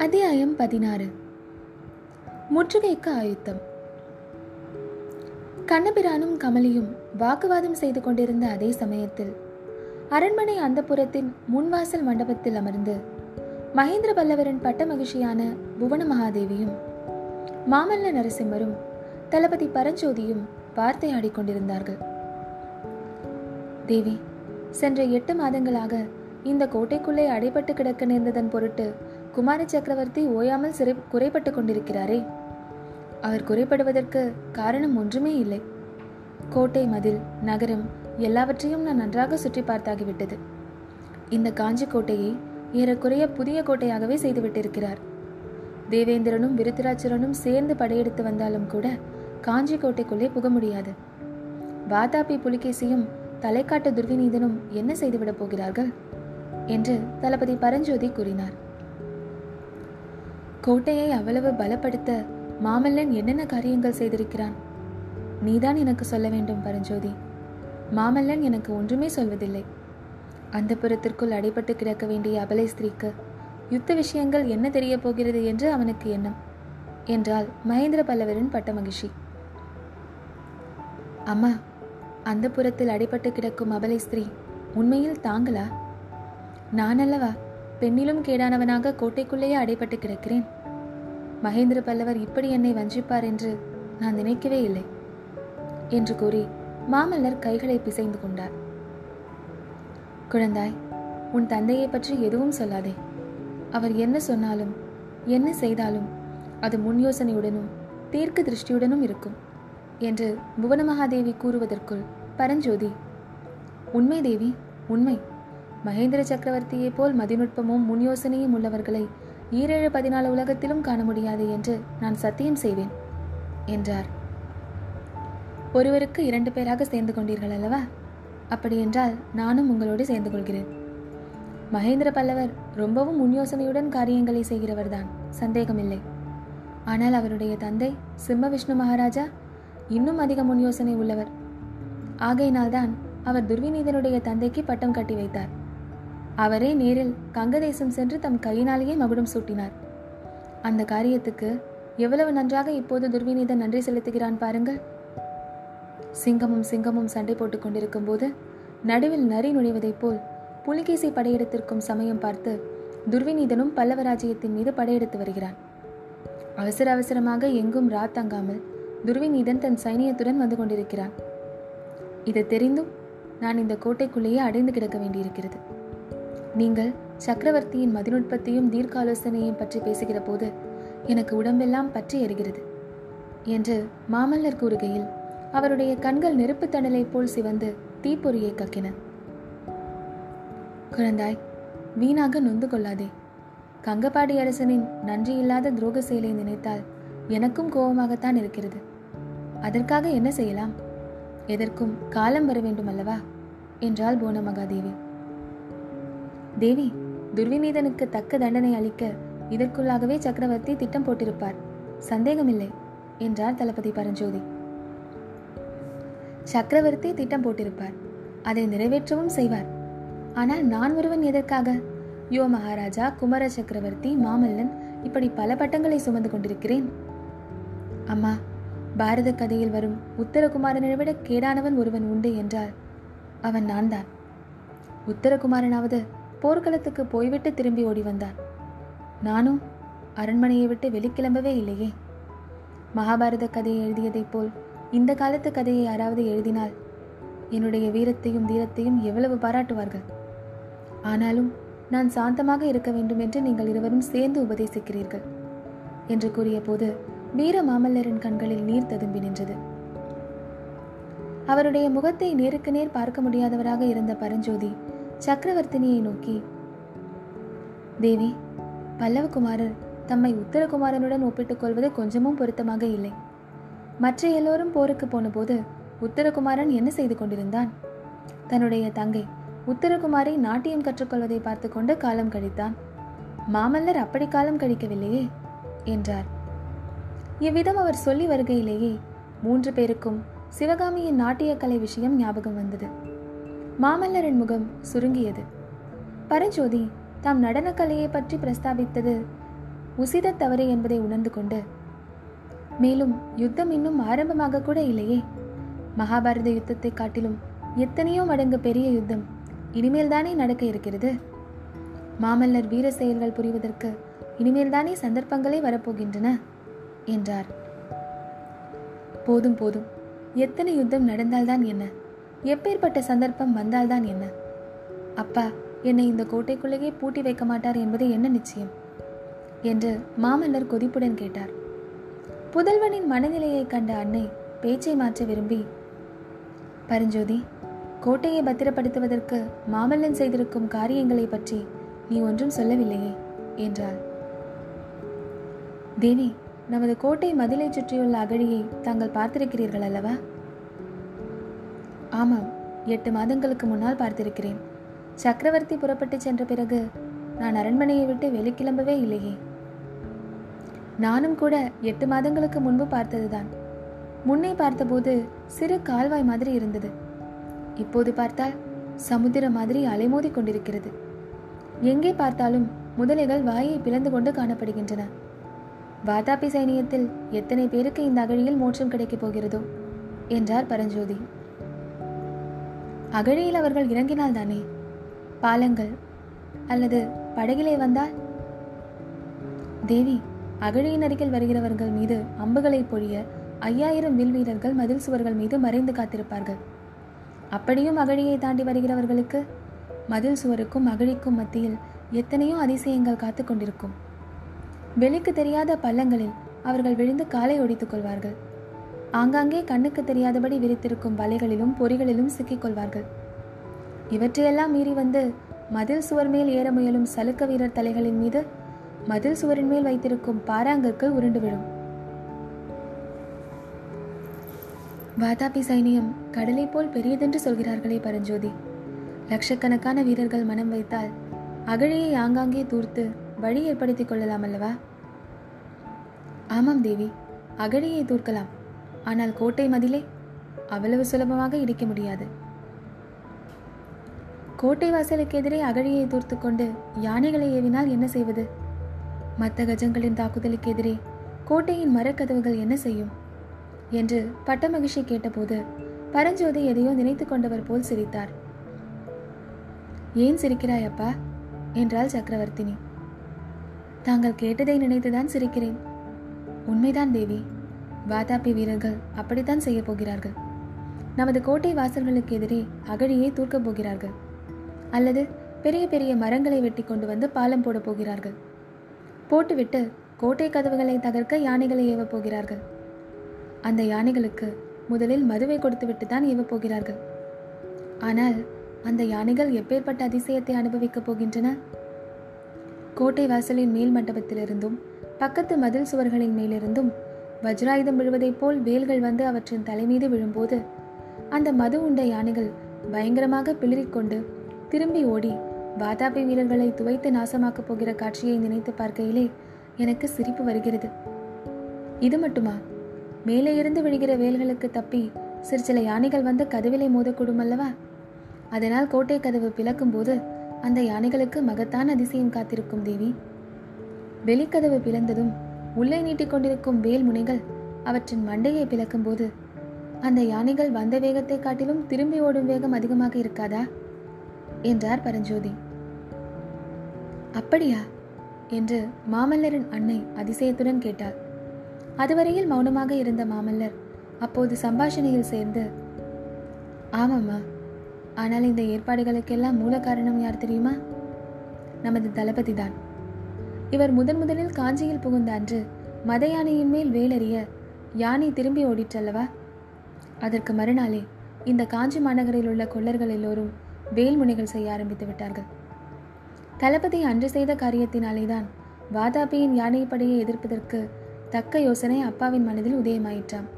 அத்தியாயம் பதினாறு. முற்றுகைக்கு ஆயுத்தம். கண்ணபிரானும் கமலியும் வாக்குவாதம் செய்து கொண்டிருந்த அதே சமயத்தில் அரண்மனை அந்தப்புறத்தின் முன்வாசல் மண்டபத்தில் அமர்ந்து மகேந்திர பல்லவரின் பட்ட மகிழ்ச்சியான புவன மகாதேவியும் மாமல்ல நரசிம்மரும் தளபதி பரஞ்சோதியும் வார்த்தையாடிக் கொண்டிருந்தார்கள். தேவி சென்ற எட்டு மாதங்களாக இந்த கோட்டைக்குள்ளே அடைபட்டு கிடக்க நேர்ந்ததன் பொருட்டு குமார சக்கரவர்த்தி ஓயாமல் சிறை குறைபட்டு கொண்டிருக்கிறாரே. அவர் குறைபடுவதற்கு காரணம் ஒன்றுமே இல்லை. கோட்டை மதில் நகரம் எல்லாவற்றையும் நான் நன்றாக சுற்றி பார்த்தாகிவிட்டது. இந்த காஞ்சி கோட்டையை ஏறக்குறைய புதிய கோட்டையாகவே செய்துவிட்டிருக்கிறார். தேவேந்திரனும் விருத்திராச்சரனும் சேர்ந்து படையெடுத்து வந்தாலும் கூட காஞ்சி கோட்டைக்குள்ளே புக முடியாது. வாதாபி புலிகேசியும் தலைக்காட்டு துர்விநீதனும் என்ன செய்துவிடப் போகிறார்கள்? என்று தளபதி பரஞ்சோதி கூறினார். கோட்டையை அவ்வளவு பலப்படுத்த மாமல்லன் என்னென்ன காரியங்கள் செய்திருக்கிறான்? நீதான் எனக்கு சொல்ல வேண்டும் பரஞ்சோதி. மாமல்லன் எனக்கு ஒன்றுமே சொல்வதில்லை. அந்த புறத்திற்குள் அடைபட்டு கிடக்க வேண்டிய அபலை ஸ்திரீக்கு யுத்த விஷயங்கள் என்ன தெரிய போகிறது என்று அவனுக்கு எண்ணம். என்றால் மகேந்திர பல்லவரின் பட்ட மகிழ்ச்சி. அம்மா அந்த புறத்தில் அடைபட்டு கிடக்கும் அபலை ஸ்திரீ உண்மையில் தாங்களா? நான் அல்லவா பெண்ணிலும் கேடானவனாக கோட்டைக்குள்ளேயே அடைபட்டு கிடக்கிறேன். மகேந்திர பல்லவர் இப்படி என்னை வஞ்சிப்பார் என்று நான் நினைக்கவே இல்லை என்று கூறி மாமல்லர் கைகளை பிசைந்து கொண்டார். குழந்தாய் உன் தந்தையை பற்றி எதுவும் சொல்லாதே. அவர் என்ன சொன்னாலும் என்ன செய்தாலும் அது முன் யோசனையுடனும் தீர்க்க திருஷ்டியுடனும் இருக்கும் என்று புவனமகாதேவி கூறுவதற்குள் பரஞ்சோதி உண்மை தேவி உண்மை. மகேந்திர சக்கரவர்த்தியைப் போல் மதிநுட்பமும் முன் யோசனையும் உள்ளவர்களை ஈரேழு பதினாலு உலகத்திலும் காண முடியாது என்று நான் சத்தியம் செய்வேன் என்றார். ஒருவருக்கு இரண்டு பேராக சேர்ந்து கொண்டீர்கள் அல்லவா? அப்படியென்றால் நானும் உங்களோடு சேர்ந்து கொள்கிறேன். மகேந்திர பல்லவர் ரொம்பவும் முன் யோசனையுடன் காரியங்களை செய்கிறவர்தான் சந்தேகமில்லை. ஆனால் அவருடைய தந்தை சிம்ம விஷ்ணு மகாராஜா இன்னும் அதிக முன் யோசனை உள்ளவர். ஆகையினால்தான் அவர் துர்விநீதனுடைய தந்தைக்கு பட்டம் கட்டி வைத்தார். அவரே நேரில் கங்கதேசம் சென்று தம் கையினாலேயே மகுடம் சூட்டினார். அந்த காரியத்துக்கு எவ்வளவு நன்றாக இப்போது துர்விநீதன் நன்றி செலுத்துகிறான் பாருங்கள். சிங்கமும் சிங்கமும் சண்டை போட்டுக் கொண்டிருக்கும் போது நடுவில் நரி நுழைவதைப் போல் புலிகேசி படையெடுத்திருக்கும் சமயம் பார்த்து துர்விநீதனும் பல்லவராஜ்யத்தின் மீது படையெடுத்து வருகிறான். அவசர அவசரமாக எங்கும் ரா தங்காமல் துர்விநீதன் தன் சைனியத்துடன் வந்து கொண்டிருக்கிறான். இது தெரிந்தும் நான் இந்த கோட்டைக்குள்ளேயே அடைந்து கிடக்க வேண்டியிருக்கிறது. நீங்கள் சக்கரவர்த்தியின் மதிநுட்பத்தையும் தீர்க்காலோசனையும் பற்றி பேசுகிற போது எனக்கு உடம்பெல்லாம் பற்றி எறிகிறது என்று மாமல்லர் கூறுகையில் அவருடைய கண்கள் நெருப்பு தணலை போல் சிவந்து தீப்பொறியை கக்கின. குழந்தாய் வீணாக நொந்து கொள்ளாதே. கங்கபாடி அரசனின் நன்றியில்லாத துரோக செயலை நினைத்தால் எனக்கும் கோபமாகத்தான் இருக்கிறது. அதற்காக என்ன செய்யலாம்? எதற்கும் காலம் வர வேண்டும் அல்லவா என்றாள் மகாதேவி தேவி துர்விநீதனுக்கு தக்க தண்டனை அளிக்க இதற்குள்ளாகவே சக்கரவர்த்தி திட்டம் போட்டிருப்பார். சந்தேகமில்லை என்றார் தளபதி பரஞ்சோதி. சக்கரவர்த்தி திட்டம் போட்டிருப்பார். அதை நிறைவேற்றவும் செய்வார். ஆனால் நான் ஒருவன் எதற்காக? யோ மகாராஜா குமர சக்கரவர்த்தி மாமல்லன் இப்படி பல பட்டங்களை சுமந்து கொண்டிருக்கிறேன். அம்மா பாரத கதையில் வரும் உத்தரகுமாரனை விட கேடானவன் ஒருவன் உண்டு என்றால் அவன் நான் தான் உத்தரகுமாரனாவது போர்க்களத்துக்கு போய்விட்டு திரும்பி ஓடி வந்தார் நானும் அரண்மனையை விட்டு வெளிக்கிளம்பவே இல்லையே. மகாபாரத கதையை எழுதியதைப் போல் இந்த காலத்து கதையை யாராவது எழுதினால் என்னுடைய வீரத்தையும் தீரத்தையும் எவ்வளவு பாராட்டுவார்கள்? ஆனாலும் நான் சாந்தமாக இருக்க வேண்டும் என்று நீங்கள் இருவரும் சேர்ந்து உபதேசிக்கிறீர்கள் என்று கூறிய போது வீர மாமல்லரின் கண்களில் நீர் ததும்பி நின்றது. அவருடைய முகத்தை நேருக்கு நேர் பார்க்க முடியாதவராக இருந்த பரஞ்சோதி சக்கரவர்த்தினியை நோக்கி தேவி பல்லவகுமாரர் தம்மை உத்தரகுமாரனுடன் ஒப்பிட்டுக் கொள்வது கொஞ்சமும் பொருத்தமாக இல்லை. மற்ற எல்லோரும் போருக்கு போனபோது உத்தரகுமாரன் என்ன செய்து கொண்டிருந்தான்? தன்னுடைய தங்கை உத்தரகுமாரை நாட்டியம் கற்றுக்கொள்வதை பார்த்து கொண்டு காலம் கழித்தான். மாமல்லர் அப்படி காலம் கழிக்கவில்லையே என்றார். இவ்விதம் அவர் சொல்லி வருகையிலேயே மூன்று பேருக்கும் சிவகாமியின் நாட்டியக்கலை விஷயம் ஞாபகம் வந்தது. மாமல்லரின் முகம் சுருங்கியது. பரஞ்சோதி தாம் நடனக்கலையை பற்றி பிரஸ்தாபித்தது உசித தவறு என்பதை உணர்ந்து கொண்டு மேலும் யுத்தம் இன்னும் ஆரம்பமாக கூட இல்லையே. மகாபாரத யுத்தத்தை காட்டிலும் எத்தனையோ மடங்கு பெரிய யுத்தம் இனிமேல் தானே நடக்க இருக்கிறது. மாமல்லர் வீர செயல்கள் புரிவதற்கு இனிமேல் தானே சந்தர்ப்பங்களே வரப்போகின்றன என்றார். போதும் போதும். எத்தனை யுத்தம் நடந்தால்தான் என்ன? எப்பேற்பட்ட சந்தர்ப்பம் வந்தால்தான் என்ன? அப்பா என்னை இந்த கோட்டைக்குள்ளேயே பூட்டி வைக்க மாட்டார் என்பது என்ன நிச்சயம்? என்று மாமல்லர் கொதிப்புடன் கேட்டார். புதல்வனின் மனநிலையை கண்ட அன்னை பேச்சை மாற்ற விரும்பி பரஞ்சோதி கோட்டையை பத்திரப்படுத்துவதற்கு மாமல்லன் செய்திருக்கும் காரியங்களை பற்றி நீ ஒன்றும் சொல்லவில்லையே? என்றாள். தேவி நமது கோட்டை மதிலை சுற்றியுள்ள அகழியை தாங்கள் பார்த்திருக்கிறீர்கள் அல்லவா? ஆமாம் எட்டு மாதங்களுக்கு முன்னால் பார்த்திருக்கிறேன். சக்கரவர்த்தி புறப்பட்டு சென்ற பிறகு நான் அரண்மனையை விட்டு வெளிக்கிளம்பவே இல்லையே. நானும் கூட எட்டு மாதங்களுக்கு முன்பு பார்த்ததுதான். முன்னே பார்த்தபோது சிறு கால்வாய் மாதிரி இருந்தது. இப்போது பார்த்தால் சமுத்திரம் மாதிரி அலைமோதி கொண்டிருக்கிறது. எங்கே பார்த்தாலும் முதலைகள் வாயை பிளந்து கொண்டு காணப்படுகின்றன. வாதாபி சைனியத்தில் எத்தனை பேருக்கு இந்த அகழியில் மோட்சம் கிடைக்கப் போகிறதோ? என்றார் பரஞ்சோதி. அகழியில் அவர்கள் இறங்கினால் தானே பாலங்கள் அல்லது படகிலே வந்தால்? தேவி அகழியின் அருகில் வருகிறவர்கள் மீது அம்புகளை பொழிய ஐயாயிரம் வில் வீரர்கள் மதில் சுவர்கள் மீது மறைந்து காத்திருப்பார்கள். அப்படியும் அகழியை தாண்டி வருகிறவர்களுக்கு மதில் சுவருக்கும் அகழிக்கும் மத்தியில் எத்தனையோ அதிசயங்கள் காத்து கொண்டிருக்கும். வெளிக்கு தெரியாத பள்ளங்களில் அவர்கள் விழுந்து காலை ஒடித்துக் கொள்வார்கள். ஆங்காங்கே கண்ணுக்கு தெரியாதபடி விரித்திருக்கும் வலைகளிலும் பொறிகளிலும் சிக்கிக்கொள்வார்கள் இவற்றையெல்லாம் மீறி வந்து மதில் சுவர் மேல் ஏற முயலும் சலுக்க வீரர் தலைகளின் மீது மதில் சுவரின் மேல் வைத்திருக்கும் பாராங்கற்கள் உருண்டு விழும். வாதாபி சைனியம் கடலை போல் பெரியதென்று சொல்கிறார்களே பரஞ்சோதி. லட்சக்கணக்கான வீரர்கள் மனம் வைத்தால் அகழியை ஆங்காங்கே தூர்த்து வழி ஏற்படுத்திக் கொள்ளலாம் அல்லவா? ஆமாம் தேவி அகழியை தூர்க்கலாம். ஆனால் கோட்டை மதிலே அவ்வளவு சுலபமாக இடிக்க முடியாது. கோட்டை வாசலுக்கு எதிரே அகழியை தூர்த்து கொண்டு யானைகளை ஏவினால் என்ன செய்வது? மற்ற கஜங்களின் தாக்குதலுக்கு எதிரே கோட்டையின் மரக்கதவுகள் என்ன செய்யும்? என்று பட்டமகிழ்ச்சி கேட்டபோது பரஞ்சோதி எதையோ நினைத்து கொண்டவர் போல் சிரித்தார். ஏன் சிரிக்கிறாய் அப்பா? என்றாள் சக்கரவர்த்தினி. தாங்கள் கேட்டதை நினைத்துதான் சிரிக்கிறேன். உண்மைதான் தேவி. வாதாபி வீரர்கள் அப்படித்தான் செய்ய போகிறார்கள். நமது கோட்டை வாசல்களுக்கு எதிரே அகழியை தூர்க்கப் போகிறார்கள். அல்லது பெரிய பெரிய மரங்களை வெட்டி கொண்டு வந்து பாலம் போடப் போகிறார்கள். போட்டுவிட்டு கோட்டை கதவுகளை தகர்க்க யானைகளை ஏவப் போகிறார்கள். அந்த யானைகளுக்கு முதலில் மதுவை கொடுத்துவிட்டு தான் ஏவப் போகிறார்கள். ஆனால் அந்த யானைகள் எப்பேற்பட்ட அதிசயத்தை அனுபவிக்கப் போகின்றன? கோட்டை வாசலின் மேல் மண்டபத்திலிருந்தும் பக்கத்து மதில் சுவர்களின் மேலிருந்தும் வஜ்ராயுதம் விழுவதைப் போல் வேல்கள் வந்து அவற்றின் தலைமீது விழும்போது அந்த மது உண்ட யானைகள் பயங்கரமாக பிளிரிக்கொண்டு திரும்பி ஓடி வாதாபி வீரர்களை துவைத்து நாசமாக்கப் போகிற காட்சியை நினைத்து பார்க்கையிலே எனக்கு சிரிப்பு வருகிறது. இது மட்டுமா? மேலே இருந்து விழுகிற வேல்களுக்கு தப்பி சிறு சில யானைகள் வந்து கதவிலே மோதக்கூடும் அல்லவா? அதனால் கோட்டை கதவு பிளக்கும் போது அந்த யானைகளுக்கு மகத்தான அதிசயம் காத்திருக்கும் தேவி. வெளிக்கதவு பிளந்ததும் உள்ளே நீட்டிக்கொண்டிருக்கும் வேல் முனைகள் அவற்றின் மண்டையை பிளக்கும் போது அந்த யானைகள் வந்த வேகத்தை காட்டிலும் திரும்பி ஓடும் வேகம் அதிகமாக இருக்காதா? என்றார் பரஞ்சோதி. அப்படியா? என்று மாமல்லரின் அன்னை அதிசயத்துடன் கேட்டார் அதுவரையில் மௌனமாக இருந்த மாமல்லர் அப்போது சம்பாஷணையில் சேர்ந்து ஆமாம்மா ஆனால் இந்த ஏற்பாடுகளுக்கெல்லாம் மூல காரணம் யார் தெரியுமா? நமது தளபதி தான் இவர் முதன் முதலில் காஞ்சியில் புகுந்த அன்று மத யானையின் மேல் வேலறிய யானை திரும்பி ஓடிற்றல்லவா? அதற்கு மறுநாளே இந்த காஞ்சி மாநகரில் உள்ள கொள்ளர்கள் எல்லோரும் வேல்முனைகள் செய்ய ஆரம்பித்து விட்டார்கள். தளபதி அன்று செய்த காரியத்தினாலேதான் வாதாபியின் யானைப்படையை எதிர்ப்பதற்கு தக்க யோசனை அப்பாவின் மனதில் உதயமாயிற்றாம்.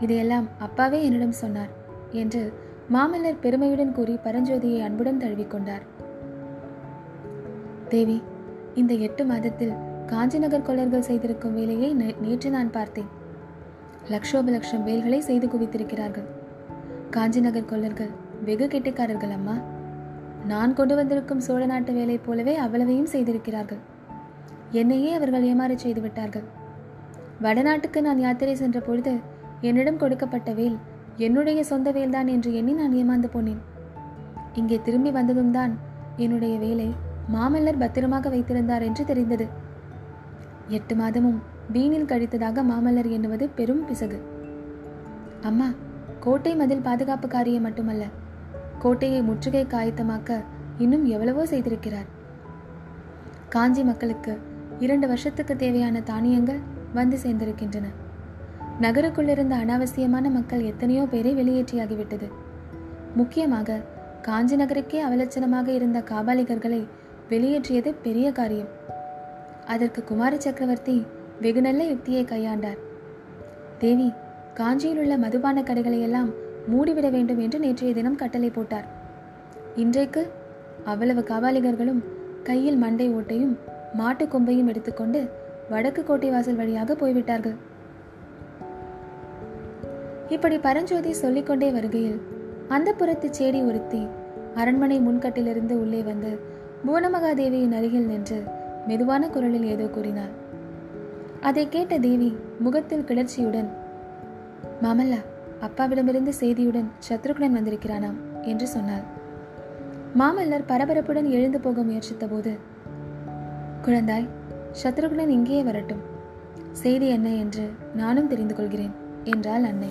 இதையெல்லாம் அப்பாவே என்னிடம் சொன்னார் என்று மாமல்லர் பெருமையுடன் கூறி பரஞ்சோதியை அன்புடன் தழுவிக்கொண்டார். தேவி இந்த எட்டு மாதத்தில் காஞ்சிநகர் கொள்ளர்கள் செய்திருக்கும் வேலையை நே- நேற்று நான் பார்த்தேன். லட்சோப லட்சம் வேல்களை செய்து குவித்திருக்கிறார்கள். காஞ்சிநகர் கொள்ளர்கள் வெகு கெட்டிக்காரர்கள் அம்மா. நான் கொண்டு வந்திருக்கும் சோழ நாட்டு வேலை போலவே அவ்வளவையும் செய்திருக்கிறார்கள். என்னையே அவர்கள் ஏமாறு செய்து விட்டார்கள் வடநாட்டுக்கு நான் யாத்திரை சென்ற பொழுது என்னிடம் கொடுக்கப்பட்ட வேல் என்னுடைய சொந்த வேல்தான் என்று எண்ணி நான் ஏமாந்து போனேன். இங்கே திரும்பி வந்ததும் தான் என்னுடைய வேலை மாமல்லர் பத்திரமாக வைத்திருந்தார் என்று தெரிந்தது. எட்டு மாதமும் வீணில் கழித்ததாக மாமல்லர் எண்ணுவது பெரும் பிசகு. அம்மா கோட்டை மதில் பாதுகாப்பு காரியம் மட்டுமல்ல கோட்டையை முற்றுகை காயத்தமாக்க இன்னும் எவ்வளவோ செய்திருக்கிறார். காஞ்சி மக்களுக்கு இரண்டு வருஷத்துக்கு தேவையான தானியங்கள் வந்து சேர்ந்திருக்கின்றன. நகருக்குள்ளிருந்த அனாவசியமான மக்கள் எத்தனையோ பேரை வெளியேற்றியாகிவிட்டது. முக்கியமாக காஞ்சி நகருக்கே அவலட்சணமாக இருந்த காபாலிகர்களை வெளியேற்றியது பெரிய காரியம். அதற்கு குமார சக்கரவர்த்தி வெகு நல்ல யுக்தியை கையாண்டார். தேவி காஞ்சியில் உள்ள மதுபான கடைகளை எல்லாம் மூடிவிட வேண்டும் என்று நேற்றைய தினம் கட்டளை போட்டார். இன்றைக்கு அவ்வளவு காபாலிகர்களும் கையில் மண்டை ஓட்டையும் மாட்டு கொம்பையும் எடுத்துக்கொண்டு வடக்கு கோட்டை வாசல் வழியாக போய்விட்டார்கள். இப்படி பரஞ்சோதி சொல்லிக்கொண்டே வருகையில் அந்த புறத்து சேடி ஒருத்தி அரண்மனை முன்கட்டிலிருந்து உள்ளே வந்து புவனமகாதேவியின் அருகில் நின்று மெதுவான குரலில் ஏதோ கூறினாள். அதை கேட்ட தேவி முகத்தில் கிளர்ச்சியுடன் மாமல்லா அப்பாவிடமிருந்து செய்தியுடன் சத்ருகுடன் வந்திருக்கிறானாம் என்று சொன்னார் மாமல்லர் பரபரப்புடன் எழுந்து போக முயற்சித்த போது குழந்தாய் சத்ருகுடன் இங்கேயே வரட்டும். செய்தி என்ன என்று நானும் தெரிந்து கொள்கிறேன் என்றாள் அன்னை.